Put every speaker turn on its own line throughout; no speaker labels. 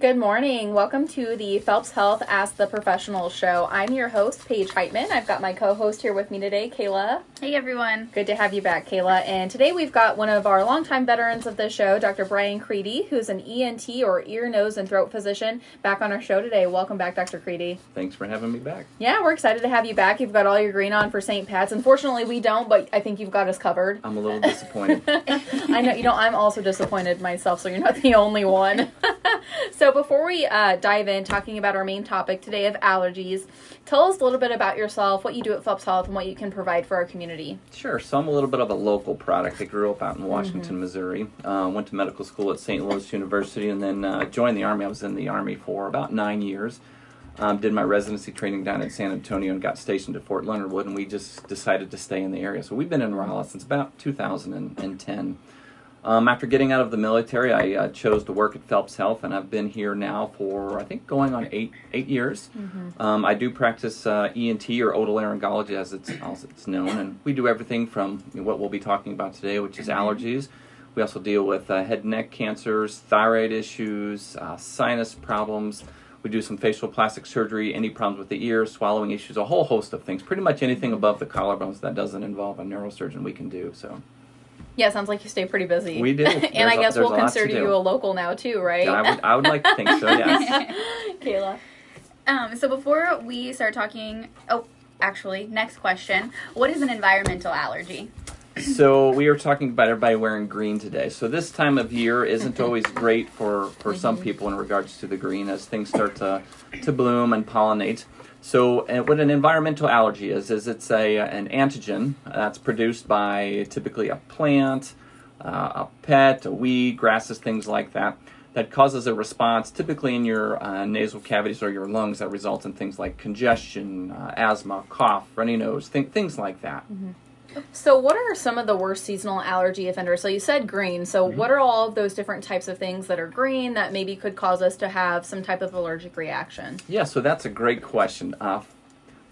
Good morning. Welcome to the Phelps Health Ask the Professional show. I'm your host, Paige Heitman. I've got my co host here with me today, Kayla.
Hey, everyone.
Good to have you back, Kayla. And today we've got one of our longtime veterans of the show, Dr. Brian Creedy, who's an ENT or ear, nose, and throat physician, back on our show today. Welcome back, Dr. Creedy.
Thanks for having me back.
Yeah, we're excited to have you back. You've got all your green on for St. Pat's. Unfortunately, we don't, but I think you've got us covered.
I'm a little disappointed.
I know, you know, I'm also disappointed myself, so you're not the only one. so before we uh, dive in, talking about our main topic today of allergies, tell us a little bit about yourself, what you do at Phelps Health, and what you can provide for our community.
sure. So I'm a little bit of a local product. I grew up out in Washington, Missouri. Uh, went to medical school at St. Louis University, and then uh, joined the Army. I was in the Army for about nine years. Um, did my residency training down in San Antonio and got stationed at Fort Leonard Wood, and we just decided to stay in the area. So we've been in Rolla since about 2010. Um, after getting out of the military, I uh, chose to work at Phelps Health, and I've been here now for I think going on eight eight years. Um, I do practice uh, ENT or otolaryngology, as it's as it's known, and we do everything from what we'll be talking about today, which is allergies. We also deal with uh, head and neck cancers, thyroid issues, uh, sinus problems. We do some facial plastic surgery, any problems with the ears, swallowing issues, a whole host of things. Pretty much anything above the collarbones that doesn't involve a neurosurgeon, we can do. So.
Yeah, sounds like you stay pretty busy.
We do.
and I guess
there's
we'll
a lot to
consider you a local now, too, right?
I would, I would like to think so, yes.
Kayla.
Um, so before we start talking, oh, actually, next question: What is an environmental allergy?
so we are talking about everybody wearing green today. So this time of year isn't always great for, for some people in regards to the green as things start to, to bloom and pollinate. So uh, what an environmental allergy is is it's a an antigen that's produced by typically a plant, uh, a pet, a weed, grasses, things like that. That causes a response, typically in your uh, nasal cavities or your lungs, that results in things like congestion, uh, asthma, cough, runny nose, th- things like that.
So, what are some of the worst seasonal allergy offenders? So, you said green. So,
Mm-hmm.
what are all of those different types of things that are green that maybe could cause us to have some type of allergic reaction?
Yeah, so that's a great question. Uh,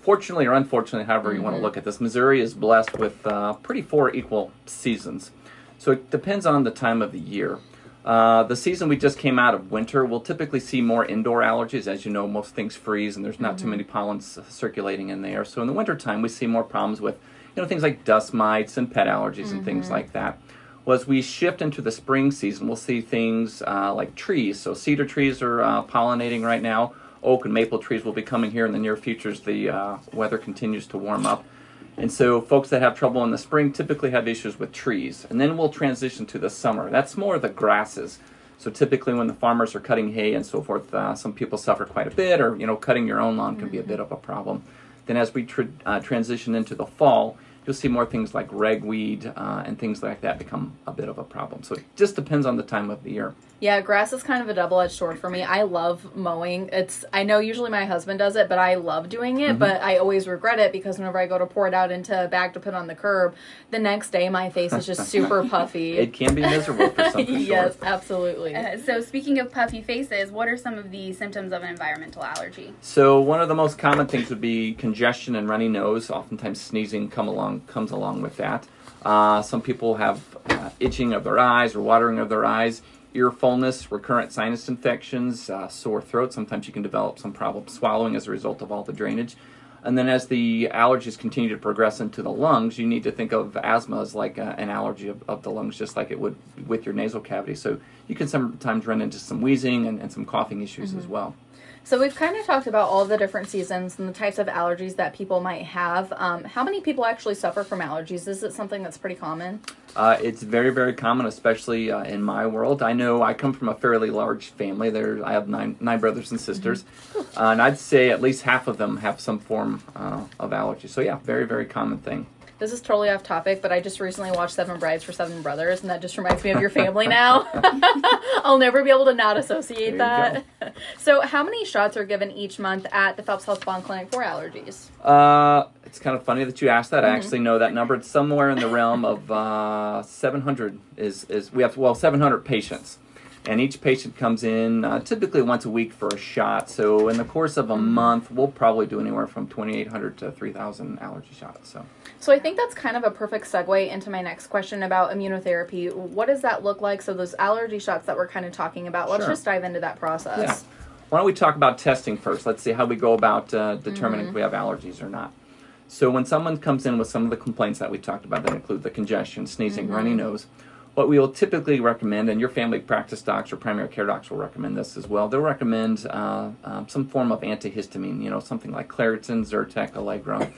fortunately or unfortunately, however you want to look at this, Missouri is blessed with uh, pretty four equal seasons. So it depends on the time of the year. Uh, the season we just came out of winter, we'll typically see more indoor allergies. As you know, most things freeze and there's not too many pollens circulating in there. So in the wintertime, we see more problems with you know things like dust mites and pet allergies and things like that. Well, as we shift into the spring season, we'll see things uh, like trees. So cedar trees are uh, pollinating right now. Oak and maple trees will be coming here in the near future as the uh, weather continues to warm up. And so, folks that have trouble in the spring typically have issues with trees. And then we'll transition to the summer. That's more the grasses. So, typically, when the farmers are cutting hay and so forth, uh, some people suffer quite a bit, or, you know, cutting your own lawn can be a bit of a problem. Then, as we tr- uh, transition into the fall, you'll see more things like ragweed uh, and things like that become a bit of a problem. So, it just depends on the time of the year.
Yeah, grass is kind of a double edged sword for me. I love mowing. It's I know usually my husband does it, but I love doing
Mm-hmm.
it. But I always regret it because whenever I go to pour it out into a bag to put on the curb, the next day my face is just super puffy.
It can be miserable for some for sure.
yes, absolutely.
Uh, so speaking of puffy faces, what are some of the symptoms of an environmental allergy?
So one of the most common things would be congestion and runny nose. Oftentimes sneezing come along comes along with that. Uh, some people have uh, itching of their eyes or watering of their eyes, ear fullness, recurrent sinus infections, uh, sore throat. Sometimes you can develop some problem swallowing as a result of all the drainage. And then as the allergies continue to progress into the lungs, you need to think of asthma as like a, an allergy of, of the lungs, just like it would with your nasal cavity. So you can sometimes run into some wheezing and, and some coughing issues as well.
So we've kind of talked about all the different seasons and the types of allergies that people might have. Um, how many people actually suffer from allergies? Is it something that's pretty common?
Uh, it's very, very common, especially uh, in my world. I know I come from a fairly large family. There, I have nine nine brothers and sisters, uh, and I'd say at least half of them have some form uh, of allergy. So yeah, very, very common thing.
This is totally off topic, but I just recently watched Seven Brides for Seven Brothers, and that just reminds me of your family now. I'll never be able to not associate that. So, how many shots are given each month at the Phelps Health Bond Clinic for allergies?
Uh, it's kind of funny that you asked that. I actually know that number. It's somewhere in the realm of uh, 700. Is is we have well 700 patients, And each patient comes in uh, typically once a week for a shot. So in the course of a month, we'll probably do anywhere from 2,800 to 3,000 allergy shots. So
So I think that's kind of a perfect segue into my next question about immunotherapy. What does that look like? So those allergy shots that we're kind of talking about. Let's
Sure.
just dive into that process.
Yeah. Why don't we talk about testing first? Let's see how we go about uh, determining if we have allergies or not. So, when someone comes in with some of the complaints that we talked about, that include the congestion, sneezing, runny nose, what we will typically recommend, and your family practice docs or primary care docs will recommend this as well, they'll recommend uh, um, some form of antihistamine, you know, something like Claritin, Zyrtec, Allegra.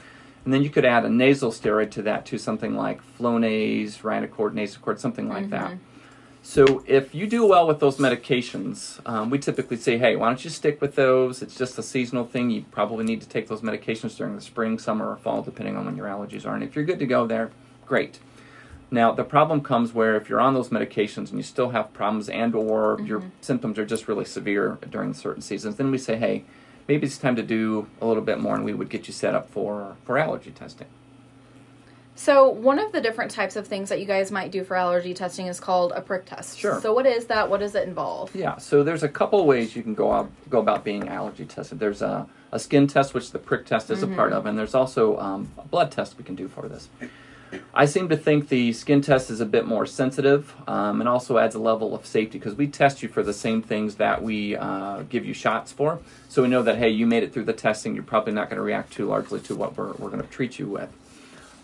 And then you could add a nasal steroid to that, to something like Flonase, Rhinocort, Nasacort, something like that. So if you do well with those medications, um, we typically say, hey, why don't you stick with those? It's just a seasonal thing. You probably need to take those medications during the spring, summer, or fall, depending on when your allergies are. And if you're good to go there, great. Now the problem comes where if you're on those medications and you still have problems and or your symptoms are just really severe during certain seasons, then we say, hey, maybe it's time to do a little bit more, and we would get you set up for for allergy testing.
So one of the different types of things that you guys might do for allergy testing is called a prick test.
Sure.
So what is that? What does it involve?
Yeah, so there's a couple ways you can go out, go about being allergy tested. There's a, a skin test, which the prick test is a part of, and there's also um, a blood test we can do for this. I seem to think the skin test is a bit more sensitive um, and also adds a level of safety because we test you for the same things that we uh, give you shots for. So we know that, hey, you made it through the testing, you're probably not going to react too largely to what we're, we're going to treat you with.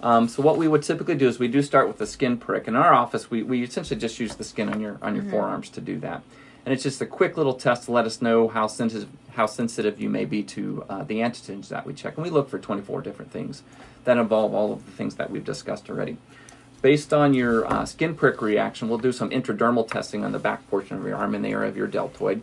Um, so what we would typically do is we do start with a skin prick. In our office, we, we essentially just use the skin on your on your forearms to do that, and it's just a quick little test to let us know how sensitive how sensitive you may be to uh, the antigens that we check. And we look for 24 different things that involve all of the things that we've discussed already. Based on your uh, skin prick reaction, we'll do some intradermal testing on the back portion of your arm in the area of your deltoid.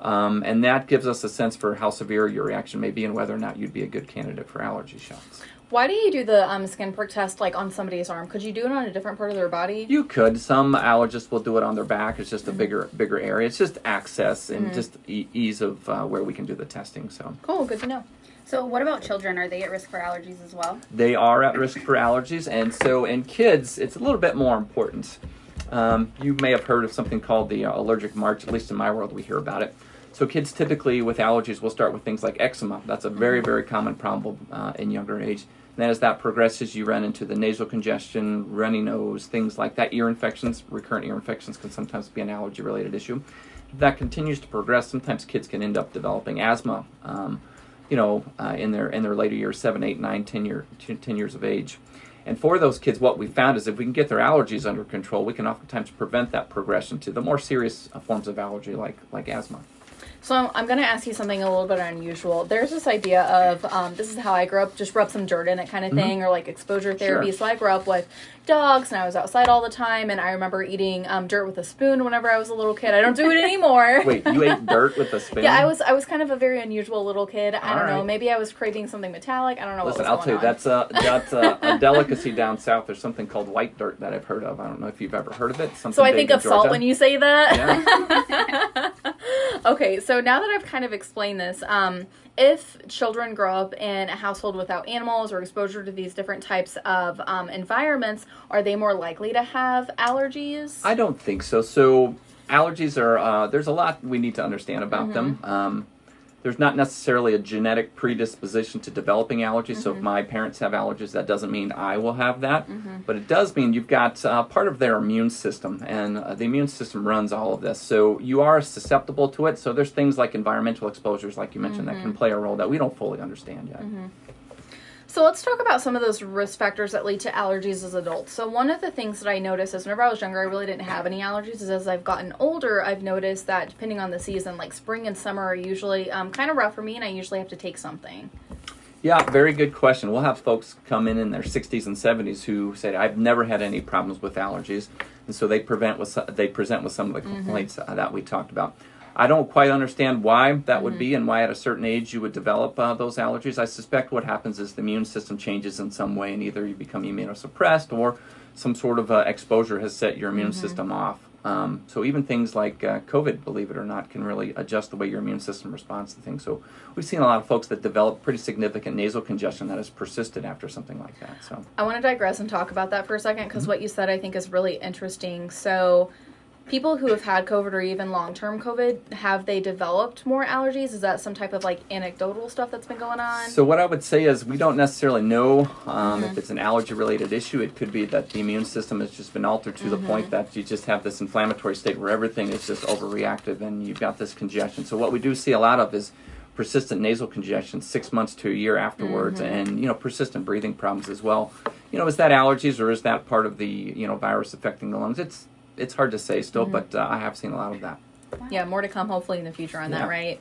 Um, and that gives us a sense for how severe your reaction may be and whether or not you'd be a good candidate for allergy shots.
Why do you do the um, skin prick test like on somebody's arm? Could you do it on a different part of their body?
You could. Some allergists will do it on their back. It's just a bigger bigger area. It's just access and just e- ease of uh, where we can do the testing. So
cool, good to know.
So, what about children? Are they at risk for allergies as well?
they are at risk for allergies, and so in kids, it's a little bit more important. Um, you may have heard of something called the uh, allergic march. At least in my world, we hear about it. So kids typically with allergies will start with things like eczema. That's a very very common problem uh, in younger age. And as that progresses, you run into the nasal congestion, runny nose, things like that. Ear infections, recurrent ear infections, can sometimes be an allergy related issue. That continues to progress, sometimes kids can end up developing asthma. Um, you know, uh, in their in their later years, seven, eight, nine, ten year, ten, 10 years of age. And for those kids, what we found is if we can get their allergies under control, we can oftentimes prevent that progression to the more serious forms of allergy, like like asthma.
So I'm, I'm going to ask you something a little bit unusual. There's this idea of um, this is how I grew up, just rub some dirt in it kind of thing, or like exposure therapy.
Mm-hmm. Sure.
So I grew up with dogs, and I was outside all the time, and I remember eating um, dirt with a spoon whenever I was a little kid. I don't do it anymore.
Wait, you ate dirt with a spoon?
Yeah, I was I was kind of a very unusual little kid. I
All
don't know. Maybe I was craving something metallic. I don't know.
Listen,
what
I'll tell you,
on.
that's a that's a, a delicacy down south. There's something called white dirt that I've heard of. I don't know if you've ever heard of it. Something
So I think
in
of salt when you say that.
Yeah.
okay, so now that I've kind of explained this, um, if children grow up in a household without animals or exposure to these different types of um, environments, are they more likely to have allergies?
I don't think so. So allergies are uh, there's a lot we need to understand about them.
Mm-hmm.
Um, there's not necessarily a genetic predisposition to developing allergies. So if
Mm-hmm.
my parents have allergies, that doesn't mean I will have that. But it does mean you've got uh, part of their immune system, and uh, the immune system runs all of this. So you are susceptible to it. So there's things like environmental exposures, like you mentioned, that
Mm-hmm.
can play a role that we don't fully understand yet.
So let's talk about some of those risk factors that lead to allergies as adults. So one of the things that I noticed is whenever I was younger, I really didn't have any allergies. Is as I've gotten older, I've noticed that depending on the season, like spring and summer are usually um, kind of rough for me, and I usually have to take something.
Yeah, very good question. We'll have folks come in in their 60s and 70s who say, "I've never had any problems with allergies," and so they prevent with they present with some of the complaints uh, that we talked about. I don't quite understand why that would be and why at a certain age you would develop uh, those allergies. I suspect what happens is the immune system changes in some way, and either you become immunosuppressed or some sort of uh, exposure has set your immune system off. Um, so even things like uh, COVID, believe it or not, can really adjust the way your immune system responds to things. So we've seen a lot of folks that develop pretty significant nasal congestion that has persisted after something like that. So
I want to digress and talk about that for a second
Mm-hmm.
because what you said I think is really interesting. So, people who have had COVID or even long term COVID, have they developed more allergies? Is that some type of like anecdotal stuff that's been going on?
So what I would say is we don't necessarily know um, if it's an allergy related issue. It could be that the immune system has just been altered to the point that you just have this inflammatory state where everything is just overreactive and you've got this congestion. So what we do see a lot of is persistent nasal congestion six months to a year afterwards and you know persistent breathing problems as well you know is that allergies or is that part of the you know virus affecting the lungs it's it's hard to say still but uh, i have seen a lot of that.
Yeah, more to come hopefully in the future on
Yeah.
that, right?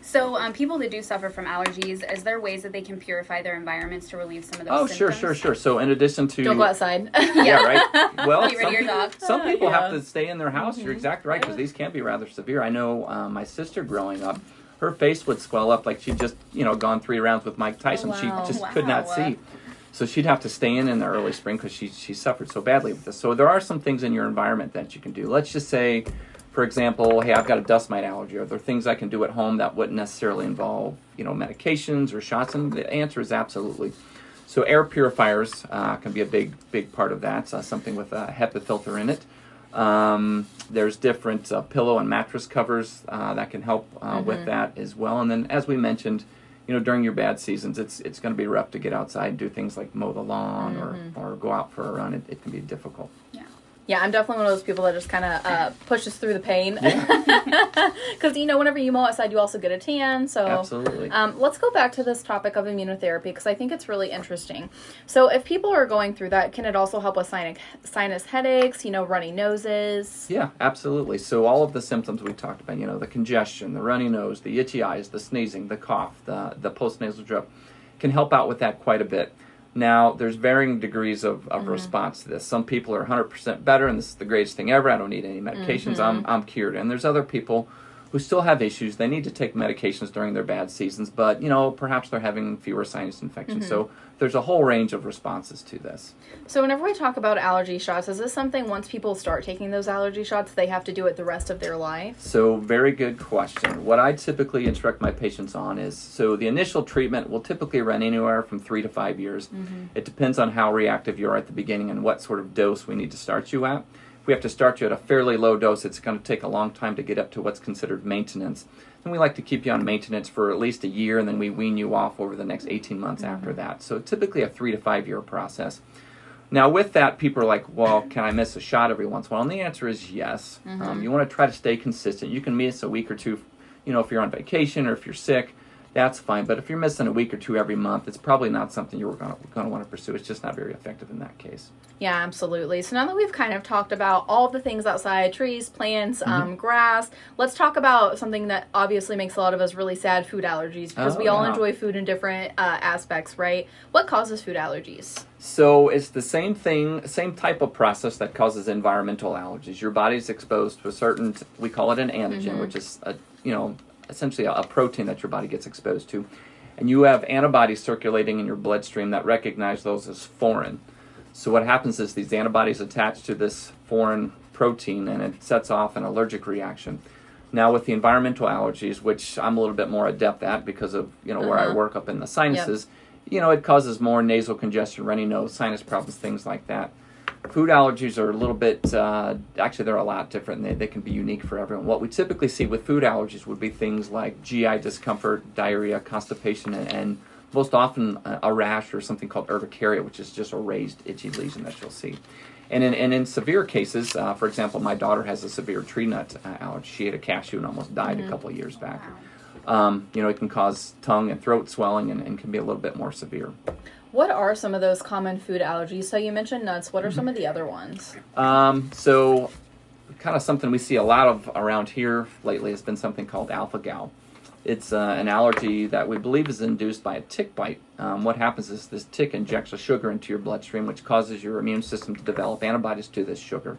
So, um, people that do suffer from allergies, is there ways that they can purify their environments to relieve some of those
oh sure
symptoms?
sure sure. So in addition to
Don't go outside.
yeah. Right. Well
Get rid of
some,
your
people-
dog.
some people have to stay in their house. You're exactly right because these can be rather severe. I know um, my sister growing up her face would swell up like she'd just you know gone three rounds with mike tyson.
Wow.
she just could not see so she'd have to stay in in the early spring because she, she suffered so badly with this so there are some things in your environment that you can do let's just say for example hey i've got a dust mite allergy are there things i can do at home that wouldn't necessarily involve you know medications or shots and the answer is absolutely so air purifiers uh, can be a big, big part of that. Uh, something with a HEPA filter in it. Um, there's different uh, pillow and mattress covers uh, that can help uh, with that as well. And then, as we mentioned, you know, during your bad seasons, it's it's going to be rough to get outside and do things like mow the lawn or, mm-hmm. or go out for a run. It, it can be difficult.
Yeah, I'm definitely one of those people that just kind of uh, pushes through the pain. Because, you know, whenever you mow outside, you also get a tan. So,
Absolutely.
Um, let's go back to this topic of immunotherapy because I think it's really interesting. So, if people are going through that, can it also help with sinus, sinus headaches, you know, runny noses?
Yeah, absolutely. So all of the symptoms we talked about, you know, the congestion, the runny nose, the itchy eyes, the sneezing, the cough, the the post nasal drip, can help out with that quite a bit. Now, there's varying degrees of, of mm-hmm. response to this. Some people are 100% better, and this is the greatest thing ever. I don't need any medications. Mm-hmm. I'm, I'm cured. And there's other people who still have issues. They need to take medications during their bad seasons, but, you know, perhaps they're having fewer sinus infections. So mm-hmm. there's a whole range of responses to this.
So, whenever we talk about allergy shots, is this something once people start taking those allergy shots, they have to do it the rest of their life?
So, very good question. What I typically instruct my patients on is so the initial treatment will typically run anywhere from three to five years. Mm-hmm. It depends on how reactive you are at the beginning and what sort of dose we need to start you at. We have to start you at a fairly low dose, it's going to take a long time to get up to what's considered maintenance. And we like to keep you on maintenance for at least a year, and then we wean you off over the next 18 months after that. So, typically a three to five year process. Now, with that, people are like, well, can I miss a shot every once in a while? And the answer is yes. Um, you want to try to stay consistent. You can miss a week or two, you know, if you're on vacation or if you're sick, that's fine. But if you're missing a week or two every month, it's probably not something you're going to want to pursue. It's just not very effective in that case.
Yeah, absolutely. So now that we've kind of talked about all the things outside trees, plants,
Mm-hmm.
um, grass let's talk about something that obviously makes a lot of us really sad food allergies because
Oh,
we all
yeah.
enjoy food in different uh, aspects, right? What causes food allergies?
So it's the same thing, same type of process that causes environmental allergies. Your body's exposed to a certain, we call it an antigen, which is a, you know, essentially a, a protein that your body gets exposed to, and you have antibodies circulating in your bloodstream that recognize those as foreign. So what happens is these antibodies attach to this foreign protein, and it sets off an allergic reaction. Now with the environmental allergies, which I'm a little bit more adept at because of you know where I
Uh-huh.
work up in the sinuses, you know, it causes more nasal congestion, runny nose, sinus problems, things like that. Food allergies are a little bit, uh, actually, they're a lot different. They, they can be unique for everyone. What we typically see with food allergies would be things like GI discomfort, diarrhea, constipation, and, and most often a, rash or something called urticaria, which is just a raised itchy lesion that you'll see. And in, and in severe cases, uh, for example, my daughter has a severe tree nut uh, allergy. She ate a cashew and almost died a couple of years back. Um, you know, it can cause tongue and throat swelling and, and can be a little bit more severe.
What are some of those common food allergies? So you mentioned nuts. What are some of the other ones?
Um, so, kind of something we see a lot of around here lately has been something called alpha gal. It's uh, an allergy that we believe is induced by a tick bite. Um, what happens is this tick injects a sugar into your bloodstream, which causes your immune system to develop antibodies to this sugar.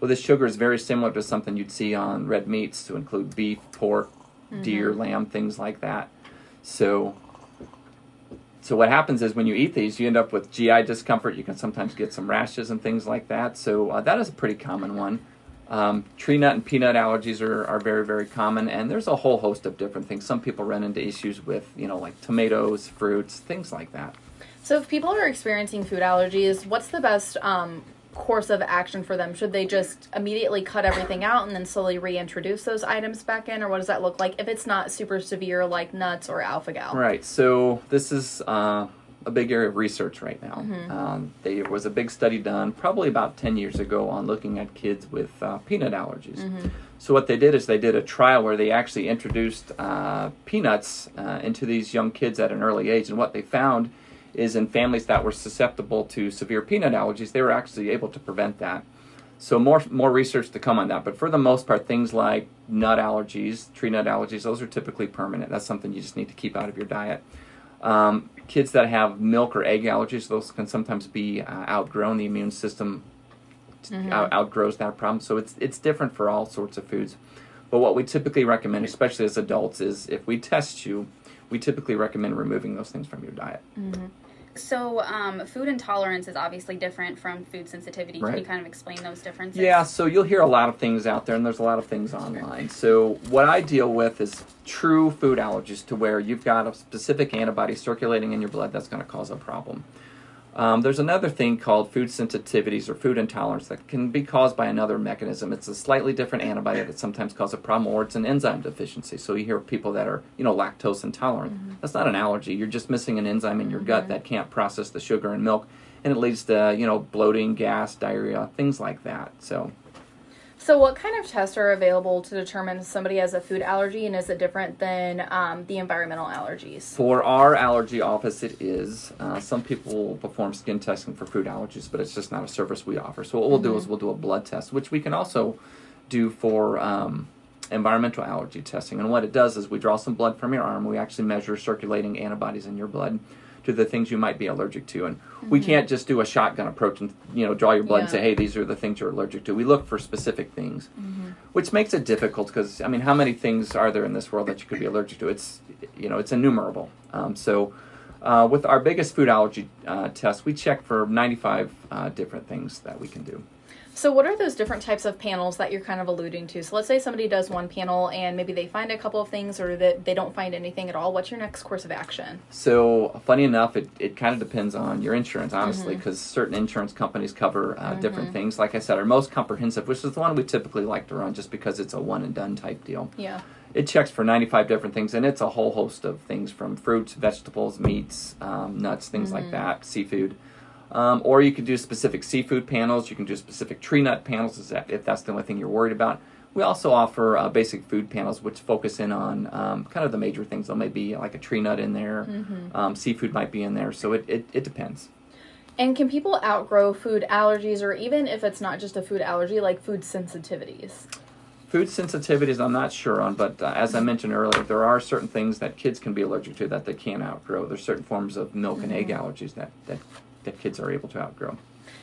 Well, this sugar is very similar to something you'd see on red meats, to include beef, pork, deer, lamb, things like that. So, so what happens is when you eat these, you end up with GI discomfort. You can sometimes get some rashes and things like that. So uh, that is a pretty common one. Um, tree nut and peanut allergies are, are very very common, and there's a whole host of different things. Some people run into issues with you know like tomatoes, fruits, things like that.
So if people are experiencing food allergies, what's the best um, course of action for them? Should they just immediately cut everything out and then slowly reintroduce those items back in, or what does that look like if it's not super severe like nuts or alpha gal?
Right. So this is uh, a big area of research right now. Um, there was a big study done probably about 10 years ago on looking at kids with uh, peanut allergies. So what they did is they did a trial where they actually introduced uh, peanuts uh, into these young kids at an early age, and what they found is in families that were susceptible to severe peanut allergies, they were actually able to prevent that. So more more research to come on that, but for the most part, things like nut allergies, tree nut allergies, those are typically permanent. That's something you just need to keep out of your diet. Um, kids that have milk or egg allergies, those can sometimes be uh, outgrown. The immune system out, outgrows that problem, so it's it's different for all sorts of foods. But what we typically recommend, especially as adults, is if we test you, we typically recommend removing those things from your diet.
So, um, food intolerance is obviously different from food sensitivity. Can you kind of explain those differences?
Yeah, so you'll hear a lot of things out there, and there's a lot of things online. So, what I deal with is true food allergies to where you've got a specific antibody circulating in your blood that's going to cause a problem. Um, there's another thing called food sensitivities or food intolerance that can be caused by another mechanism. It's a slightly different antibody that sometimes causes a problem, or it's an enzyme deficiency. So you hear people that are, you know, lactose intolerant. That's not an allergy. You're just missing an enzyme in your gut that can't process the sugar in milk, and it leads to, you know, bloating, gas, diarrhea, things like that. So
So, what kind of tests are available to determine if somebody has a food allergy, and is it different than um, the environmental allergies?
For our allergy office, it is. Uh, some people will perform skin testing for food allergies, but it's just not a service we offer. So what we'll do is we'll do a blood test, which we can also do for um, environmental allergy testing. And what it does is we draw some blood from your arm. We actually measure circulating antibodies in your blood to the things you might be allergic to. And we can't just do a shotgun approach and you know draw your blood and say, hey, these are the things you're allergic to. We look for specific things which makes it difficult because I mean, how many things are there in this world that you could be allergic to? It's you know, it's innumerable. Um, so, uh, with our biggest food allergy uh, test, we check for 95 uh, different things that we can do.
So, what are those different types of panels that you're kind of alluding to? So, let's say somebody does one panel and maybe they find a couple of things or that they don't find anything at all. What's your next course of action?
So, funny enough, it, it kind of depends on your insurance, honestly, because certain insurance companies cover uh, different things. Like I said, our most comprehensive, which is the one we typically like to run just because it's a one and done type deal.
Yeah.
It checks for 95 different things, and it's a whole host of things from fruits, vegetables, meats, um, nuts, things like that, seafood. Um, or you could do specific seafood panels. You can do specific tree nut panels if that's the only thing you're worried about. We also offer uh, basic food panels, which focus in on um, kind of the major things. There may be like a tree nut in there, um, seafood might be in there, so it, it, it depends.
And can people outgrow food allergies or even if it's not just a food allergy, like food sensitivities?
Food sensitivities, I'm not sure on, but uh, as I mentioned earlier, there are certain things that kids can be allergic to that they can't outgrow. There's certain forms of milk and egg allergies that, that, that kids are able to outgrow.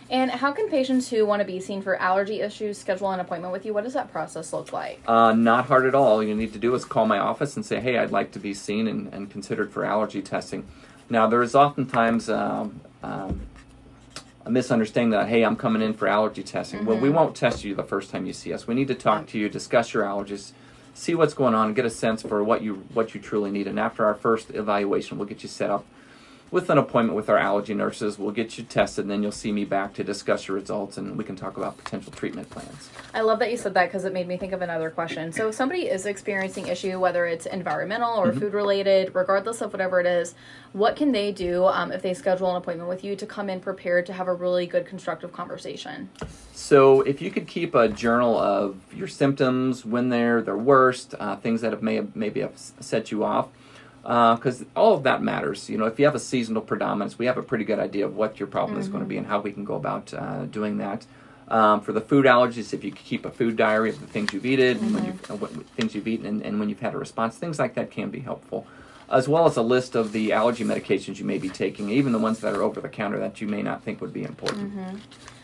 And how can patients who want to be seen for allergy issues schedule an appointment with you? What does that process look like?
Uh, not hard at all. All you need to do is call my office and say, hey, I'd like to be seen and, and considered for allergy testing. Now, there is oftentimes um, um, a misunderstanding that, hey, I'm coming in for allergy testing. Well, we won't test you the first time you see us. We need to talk to you, discuss your allergies, see what's going on, get a sense for what you what you truly need. And after our first evaluation, we'll get you set up with an appointment with our allergy nurses. We'll get you tested, and then you'll see me back to discuss your results, and we can talk about potential treatment plans.
I love that you said that because it made me think of another question. So, if somebody is experiencing issue, whether it's environmental or food related, regardless of whatever it is, what can they do um, if they schedule an appointment with you to come in prepared to have a really good, constructive conversation?
So, if you could keep a journal of your symptoms, when they're their worst, uh, things that have may have, maybe have set you off, because all of that matters. You know, if you have a seasonal predominance, we have a pretty good idea of what your problem is going to be and how we can go about uh, doing that. Um, for the food allergies, if you keep a food diary of the things you've eaten, and when you've, uh, what things you've eaten, and, and when you've had a response, things like that can be helpful. As well as a list of the allergy medications you may be taking, even the ones that are over the counter that you may not think would be important.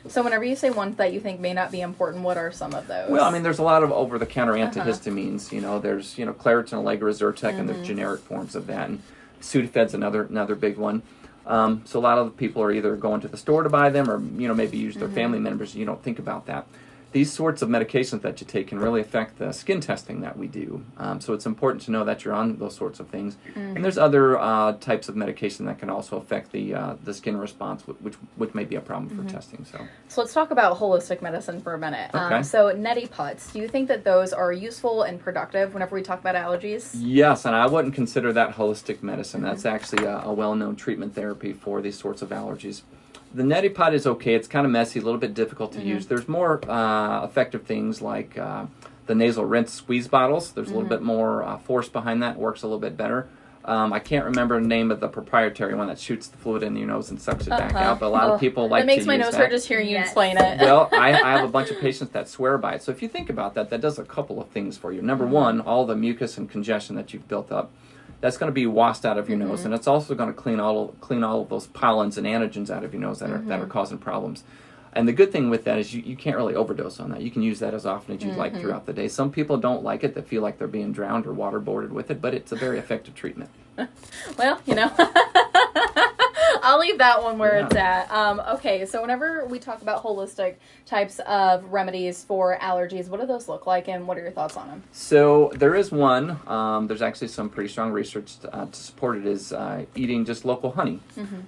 So, whenever you say ones that you think may not be important, what are some of those?
Well, I mean, there's a lot of over-the-counter
Uh-huh.
antihistamines. You know, there's you know Claritin, Allegra, Zyrtec, and
Mm-hmm.
there's generic forms of that. And Sudafed's another another big one. Um, so a lot of people are either going to the store to buy them, or you know maybe use their
Mm-hmm.
family members. You don't think about that. These sorts of medications that you take can really affect the skin testing that we do. Um, so it's important to know that you're on those sorts of things.
Mm.
And there's other uh, types of medication that can also affect the uh, the skin response, which which may be a problem for
Mm-hmm.
testing. So
So let's talk about holistic medicine for a minute.
Okay.
Um, so neti pots, do you think that those are useful and productive whenever we talk about allergies?
yes, and I wouldn't consider that holistic medicine. That's actually a, a well-known treatment therapy for these sorts of allergies. The neti pot is okay. It's kind of messy, a little bit difficult to use. There's more uh, effective things like uh, the nasal rinse squeeze bottles. There's a little bit more uh, force behind that. Works a little bit better. Um, I can't remember the name of the proprietary one that shoots the fluid in your nose and sucks it back
Uh-huh.
out. But a lot
Ugh.
of people like to use
It makes
to
my
use
nose
that.
hurt just hearing you
Yes.
explain it.
well, I, I have a bunch of patients that swear by it. So if you think about that, that does a couple of things for you. Number one, all the mucus and congestion that you've built up, that's going to be washed out of your nose, mm-hmm. and it's also going to clean all clean all of those pollens and antigens out of your nose that are that are mm-hmm. causing problems. And the good thing with that is you, you can't really overdose on that. You can use that as often as you'd like mm-hmm. throughout the day. Some people don't like it; they feel like they're being drowned or waterboarded with it, but it's a very effective treatment.
Well, you know, I'll leave that one where
Yeah.
it's at. Um, okay, so whenever we talk about holistic types of remedies for allergies, what do those look like, and what are your thoughts on them?
So there is one. Um, there's actually some pretty strong research uh, to support it. Is uh, eating just local honey.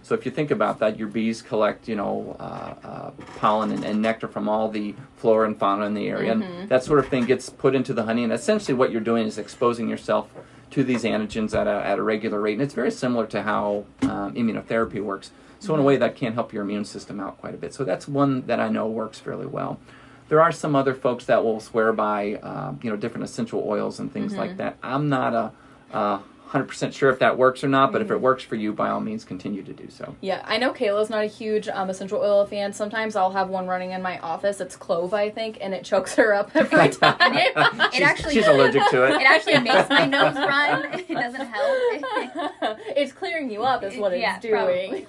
So if you think about that, your bees collect, you know, uh, uh, pollen and, and nectar from all the flora and fauna in the area, and that sort of thing gets put into the honey. And essentially, what you're doing is exposing yourself to these antigens at a, at a regular rate. And it's very similar to how um, immunotherapy works. So in a way, that can help your immune system out quite a bit. So that's one that I know works fairly well. There are some other folks that will swear by, uh, you know, different essential oils and things like that. I'm not a, a 100% sure if that works or not, but if it works for you, by all means, continue to do so.
Yeah, I know Kayla's not a huge um, essential oil fan. Sometimes I'll have one running in my office. It's clove, I think, and it chokes her up every time.
it, it
She's,
actually
she's allergic to it.
it actually makes my nose run. It doesn't help.
it's clearing you up, is what it's
Yeah,
doing.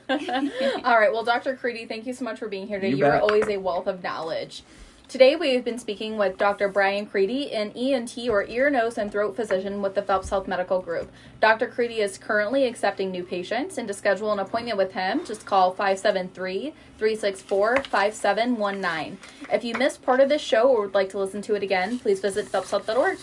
All right. Well, Dr. Creedy, thank you so much for being here today.
You
You are always a wealth of knowledge. Today, we've been speaking with Dr. Brian Creedy, an ENT or ear, nose, and throat physician with the Phelps Health Medical Group. Dr. Creedy is currently accepting new patients, and to schedule an appointment with him, just call 573 364 5719. If you missed part of this show or would like to listen to it again, please visit phelpshealth.org.